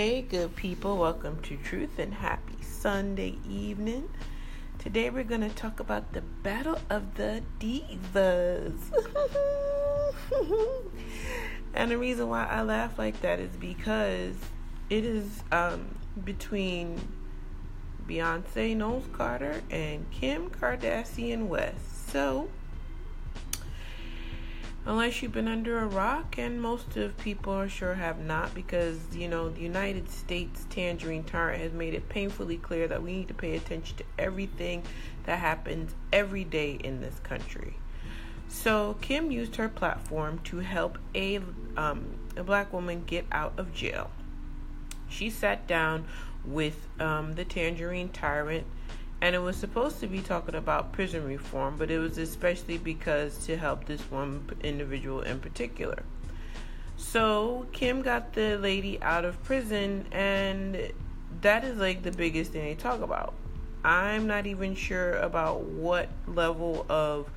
Hey, good people, welcome to Truth and Happy Sunday evening. Today we're going to talk about the Battle of the Divas. and the reason why I laugh like that is because it is um, between Beyonce Knowles Carter and Kim Kardashian West. So, unless you've been under a rock, and most of people are sure have not, because you know the United States Tangerine Tyrant has made it painfully clear that we need to pay attention to everything that happens every day in this country. So Kim used her platform to help a um, a black woman get out of jail. She sat down with um, the Tangerine Tyrant and it was supposed to be talking about prison reform, but it was especially because to help this one individual in particular. So Kim got the lady out of prison, and that is like the biggest thing they talk about. I'm not even sure about what level of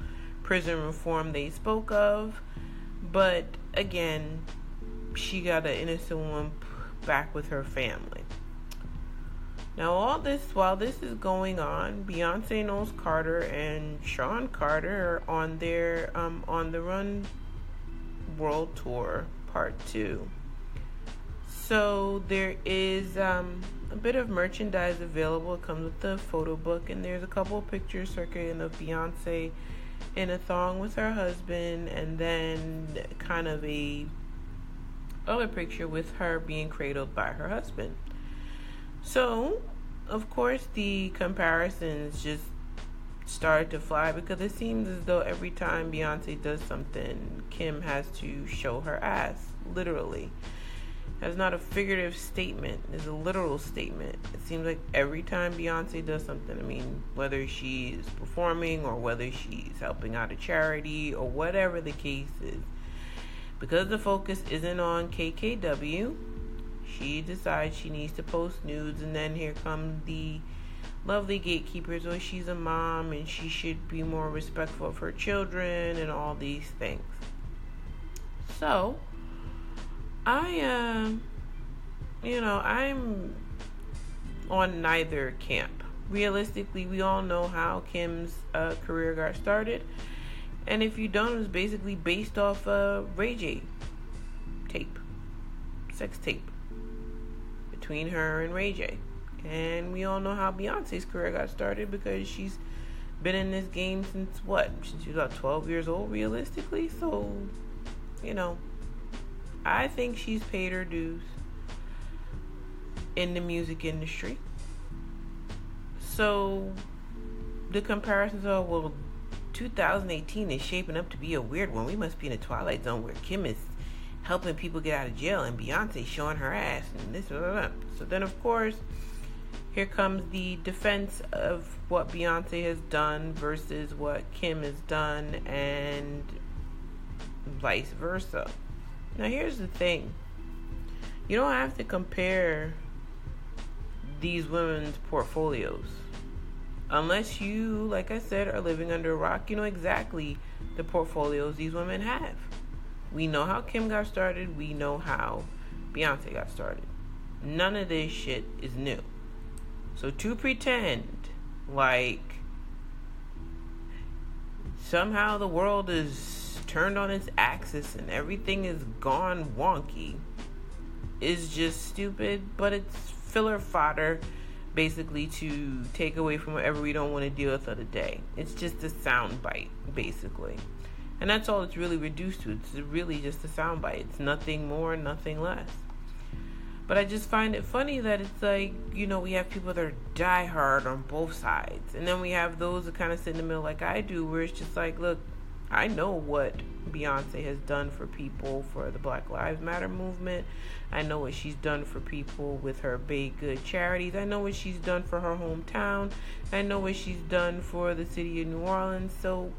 prison reform they spoke of, but again, she got an innocent woman back with her family. Now, all this while this is going on, Beyonce Knowles Carter and Sean Carter are on their um, on the Run World Tour Part Two. So there is um, a bit of merchandise available. It comes with the photo book, and there's a couple of pictures circulating of Beyonce in a thong with her husband, and then kind of a other picture with her being cradled by her husband. So, of course, the comparisons just started to fly because it seems as though every time Beyonce does something, Kim has to show her ass, literally. That's not a figurative statement, it's a literal statement. It seems like every time Beyonce does something, I mean, whether she's performing or whether she's helping out a charity or whatever the case is, because the focus isn't on KKW, she decides she needs to post nudes, and then here come the lovely gatekeepers. Oh, she's a mom and she should be more respectful of her children and all these things. So, I, uh, you know, I'm on neither camp. Realistically, we all know how Kim's uh, career got started. And if you don't, it was basically based off a uh, Ray J tape, sex tape between her and Ray J. And we all know how Beyonce's career got started because she's been in this game since what? Since she was about 12 years old, realistically. So, you know, I think she's paid her dues in the music industry. So, the comparisons are well, 2018 is shaping up to be a weird one. We must be in a twilight zone where Kim is helping people get out of jail and Beyonce showing her ass and this and that. So then, of course, here comes the defense of what Beyonce has done versus what Kim has done, and vice versa. Now, here's the thing you don't have to compare these women's portfolios. Unless you, like I said, are living under a rock, you know exactly the portfolios these women have. We know how Kim got started. We know how Beyonce got started. None of this shit is new. So to pretend like somehow the world is turned on its axis and everything is gone wonky is just stupid, but it's filler fodder basically to take away from whatever we don't want to deal with of the day. It's just a sound bite, basically. And that's all it's really reduced to. It's really just a soundbite. It's nothing more, nothing less. But I just find it funny that it's like, you know, we have people that are diehard on both sides. And then we have those that kind of sit in the middle like I do, where it's just like, look, I know what Beyonce has done for people for the Black Lives Matter movement. I know what she's done for people with her big good charities. I know what she's done for her hometown. I know what she's done for the city of New Orleans. So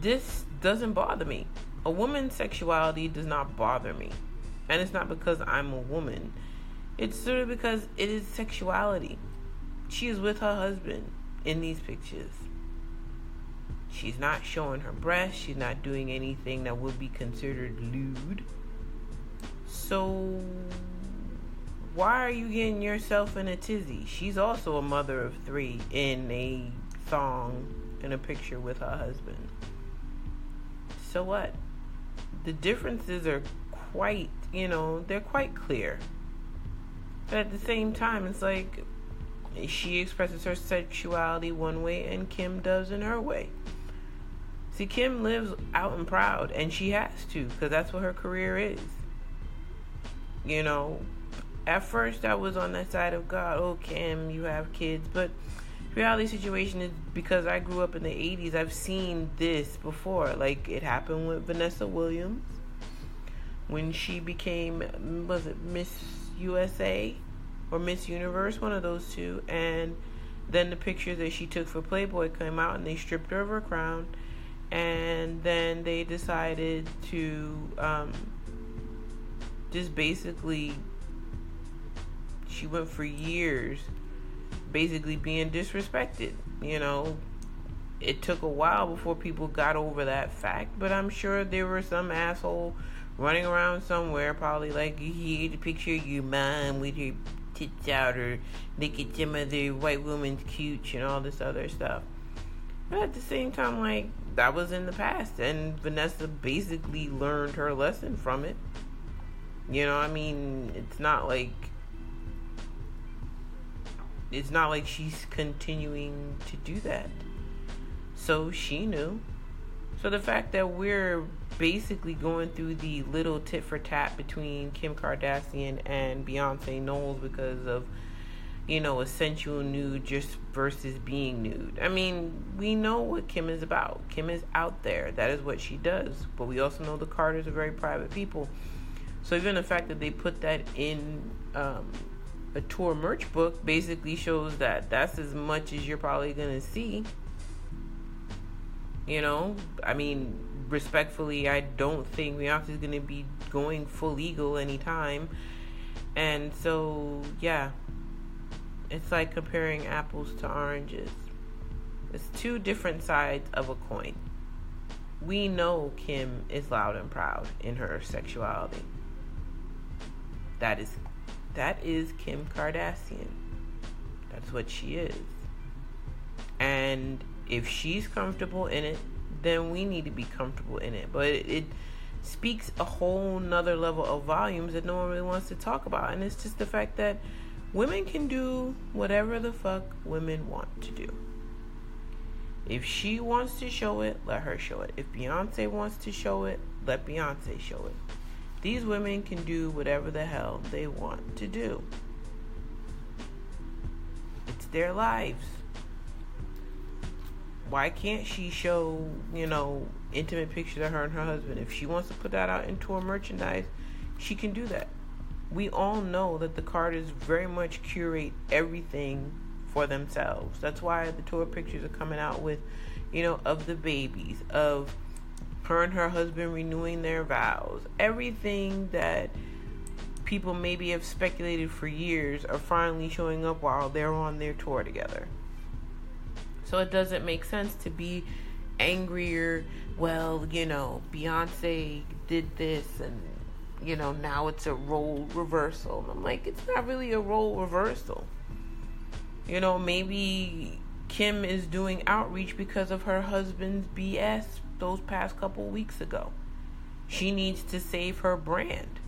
this doesn't bother me. A woman's sexuality does not bother me. And it's not because I'm a woman. It's sort of because it is sexuality. She is with her husband in these pictures. She's not showing her breasts. She's not doing anything that would be considered lewd. So why are you getting yourself in a tizzy? She's also a mother of three in a song in a picture with her husband. So what? The differences are quite, you know, they're quite clear. But at the same time, it's like she expresses her sexuality one way and Kim does in her way. See, Kim lives out and proud, and she has to, because that's what her career is. You know, at first I was on that side of God. Oh, Kim, you have kids, but reality situation is because I grew up in the 80s, I've seen this before. Like it happened with Vanessa Williams when she became was it Miss USA or Miss Universe, one of those two, and then the pictures that she took for Playboy came out and they stripped her of her crown. And then they decided to um, just basically she went for years basically being disrespected. You know, it took a while before people got over that fact, but I'm sure there were some asshole running around somewhere, probably like you the picture of your mom with her tits out, or look at some other white woman's cooch and all this other stuff. But at the same time, like that was in the past, and Vanessa basically learned her lesson from it. You know, I mean, it's not like it's not like she's continuing to do that. So she knew. So the fact that we're basically going through the little tit for tat between Kim Kardashian and Beyonce Knowles because of, you know, a sensual nude just versus being nude. I mean, we know what Kim is about. Kim is out there. That is what she does. But we also know the Carters are very private people. So even the fact that they put that in um, a tour merch book basically shows that that's as much as you're probably gonna see. You know, I mean, respectfully, I don't think Beyonce's gonna be going full legal anytime. And so, yeah, it's like comparing apples to oranges. It's two different sides of a coin. We know Kim is loud and proud in her sexuality. That is that is Kim Kardashian. That's what she is. And if she's comfortable in it, then we need to be comfortable in it. But it, speaks a whole nother level of volumes that no one really wants to talk about. And it's just the fact that women can do whatever the fuck women want to do. If she wants to show it, let her show it. If Beyonce wants to show it, let Beyonce show it. These women can do whatever the hell they want to do. It's their lives. Why can't she show, you know, intimate pictures of her and her husband? If she wants to put that out into her merchandise, she can do that. We all know that the Carters very much curate everything for themselves. That's why the tour pictures are coming out with, you know, of the babies, of her and her husband renewing their vows. Everything that people maybe have speculated for years are finally showing up while they're on their tour together. So it doesn't make sense to be angrier. Well, you know, Beyonce did this and you know, now it's a role reversal. I'm like, it's not really a role reversal. You know, maybe Kim is doing outreach because of her husband's BS those past couple weeks ago. She needs to save her brand.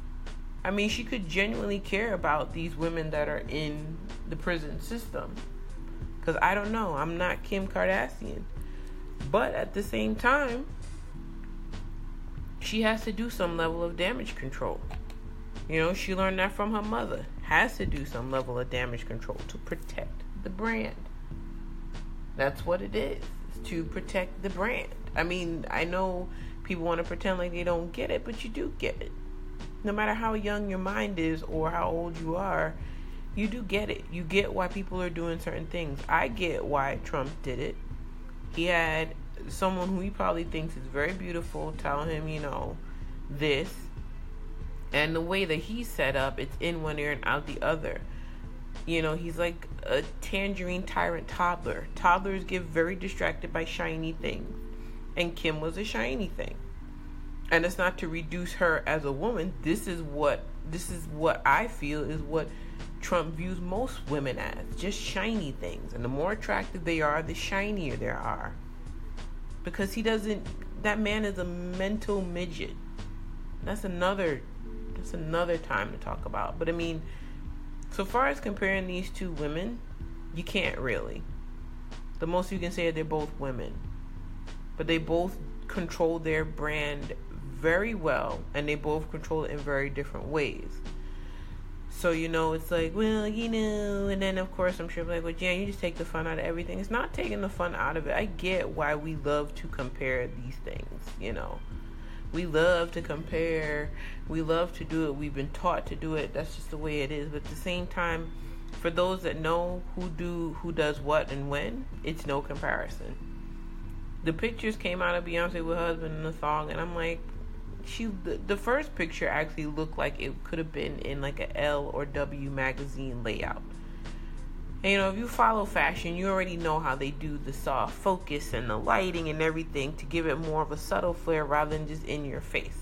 I mean, she could genuinely care about these women that are in the prison system. Because I don't know, I'm not Kim Kardashian. But at the same time, she has to do some level of damage control. You know, she learned that from her mother. Has to do some level of damage control to protect the brand. That's what it is, is to protect the brand. I mean, I know people want to pretend like they don't get it, but you do get it. No matter how young your mind is or how old you are, you do get it. You get why people are doing certain things. I get why Trump did it. He had someone who he probably thinks is very beautiful tell him, you know, this. And the way that he's set up, it's in one ear and out the other. You know, he's like a tangerine tyrant toddler. Toddlers get very distracted by shiny things and Kim was a shiny thing. and it's not to reduce her as a woman. This is what this is what I feel is what Trump views most women as just shiny things. And the more attractive they are, the shinier they are. Because he doesn't that man is a mental midget. That's another that's another time to talk about. But I mean, so far as comparing these two women, you can't really. The most you can say they're both women. But they both control their brand very well and they both control it in very different ways. So, you know, it's like, well, you know, and then of course I'm sure like, well, Jan, you just take the fun out of everything. It's not taking the fun out of it. I get why we love to compare these things, you know. We love to compare. We love to do it. We've been taught to do it. That's just the way it is. But at the same time, for those that know who do who does what and when, it's no comparison. The pictures came out of Beyonce with her husband in the song, and I'm like, she the, the first picture actually looked like it could have been in like a Elle or W magazine layout. And, you know, if you follow fashion, you already know how they do the soft focus and the lighting and everything to give it more of a subtle flair rather than just in your face.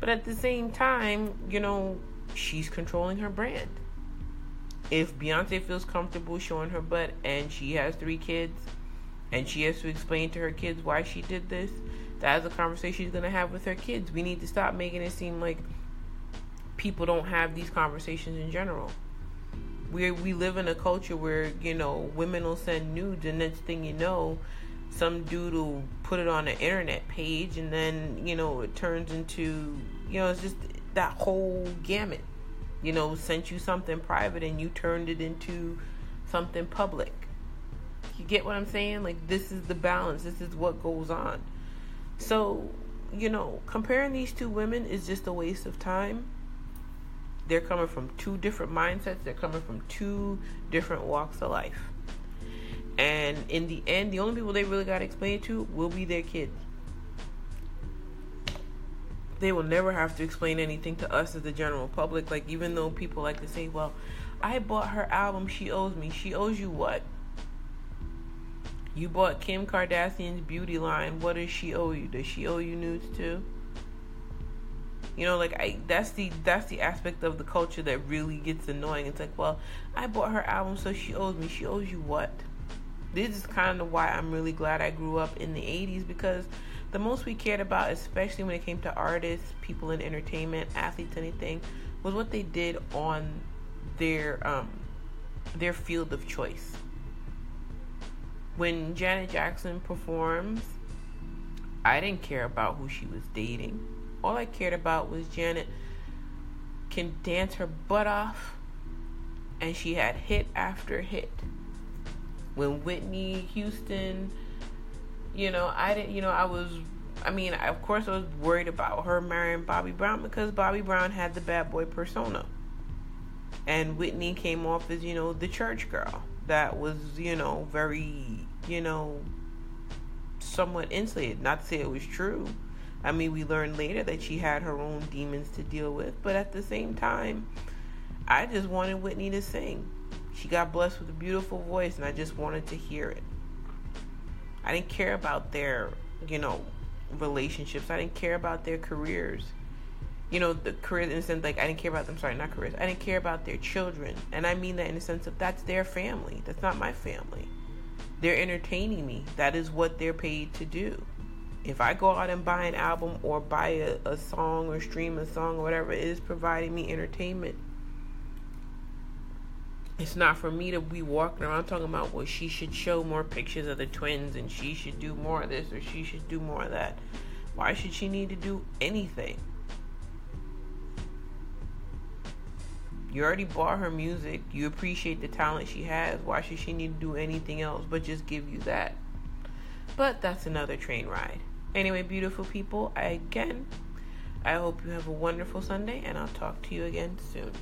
But at the same time, you know, she's controlling her brand. If Beyonce feels comfortable showing her butt and she has three kids and she has to explain to her kids why she did this, that's a conversation she's going to have with her kids. We need to stop making it seem like people don't have these conversations in general. We we live in a culture where you know women will send nudes, and next thing you know, some dude will put it on an internet page, and then you know it turns into you know it's just that whole gamut. You know, sent you something private, and you turned it into something public. You get what I'm saying? Like this is the balance. This is what goes on. So, you know, comparing these two women is just a waste of time. They're coming from two different mindsets, they're coming from two different walks of life. And in the end, the only people they really got to explain to will be their kids. They will never have to explain anything to us as the general public. Like, even though people like to say, well, I bought her album, she owes me. She owes you what? You bought Kim Kardashian's beauty line. What does she owe you? Does she owe you nudes too? You know, like I that's the that's the aspect of the culture that really gets annoying. It's like, well, I bought her album, so she owes me. She owes you what? This is kind of why I'm really glad I grew up in the 80s because the most we cared about, especially when it came to artists, people in entertainment, athletes, anything, was what they did on their um their field of choice when Janet Jackson performs, I didn't care about who she was dating. All I cared about was Janet can dance her butt off, and she had hit after hit. When Whitney Houston, you know, I didn't, you know, I was, I mean, of course, I was worried about her marrying Bobby Brown because Bobby Brown had the bad boy persona. And Whitney came off as, you know, the church girl that was, you know, very, you know, somewhat insulated. Not to say it was true. I mean, we learned later that she had her own demons to deal with, but at the same time, I just wanted Whitney to sing. She got blessed with a beautiful voice, and I just wanted to hear it. I didn't care about their, you know, relationships. I didn't care about their careers you know, the careers in the sense like I didn't care about them. Sorry, not careers. I didn't care about their children, and I mean that in the sense of that's their family. That's not my family. They're entertaining me. That is what they're paid to do. If I go out and buy an album or buy a, a song or stream a song or whatever, it is providing me entertainment. It's not for me to be walking around talking about well she should show more pictures of the twins and she should do more of this or she should do more of that. Why should she need to do anything? You already bought her music. You appreciate the talent she has. Why should she need to do anything else but just give you that? But that's another train ride. Anyway, beautiful people, I, again, I hope you have a wonderful Sunday and I'll talk to you again soon.